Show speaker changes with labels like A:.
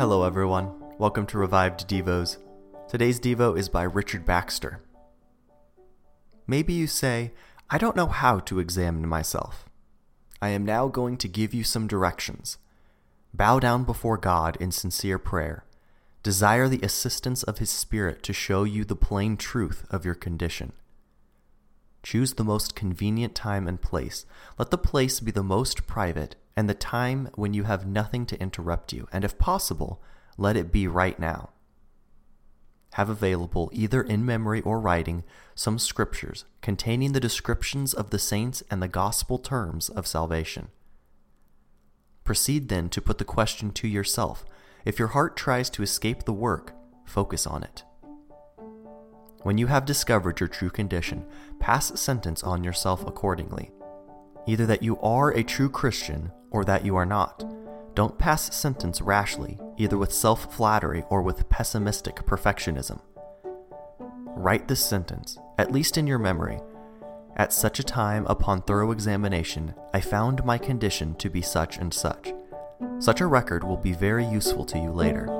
A: Hello, everyone. Welcome to Revived Devos. Today's Devo is by Richard Baxter. Maybe you say, I don't know how to examine myself. I am now going to give you some directions. Bow down before God in sincere prayer. Desire the assistance of His Spirit to show you the plain truth of your condition. Choose the most convenient time and place. Let the place be the most private and the time when you have nothing to interrupt you, and if possible, let it be right now. Have available, either in memory or writing, some scriptures containing the descriptions of the saints and the gospel terms of salvation. Proceed then to put the question to yourself. If your heart tries to escape the work, focus on it. When you have discovered your true condition, pass sentence on yourself accordingly. Either that you are a true Christian or that you are not. Don't pass sentence rashly, either with self flattery or with pessimistic perfectionism. Write this sentence, at least in your memory. At such a time, upon thorough examination, I found my condition to be such and such. Such a record will be very useful to you later.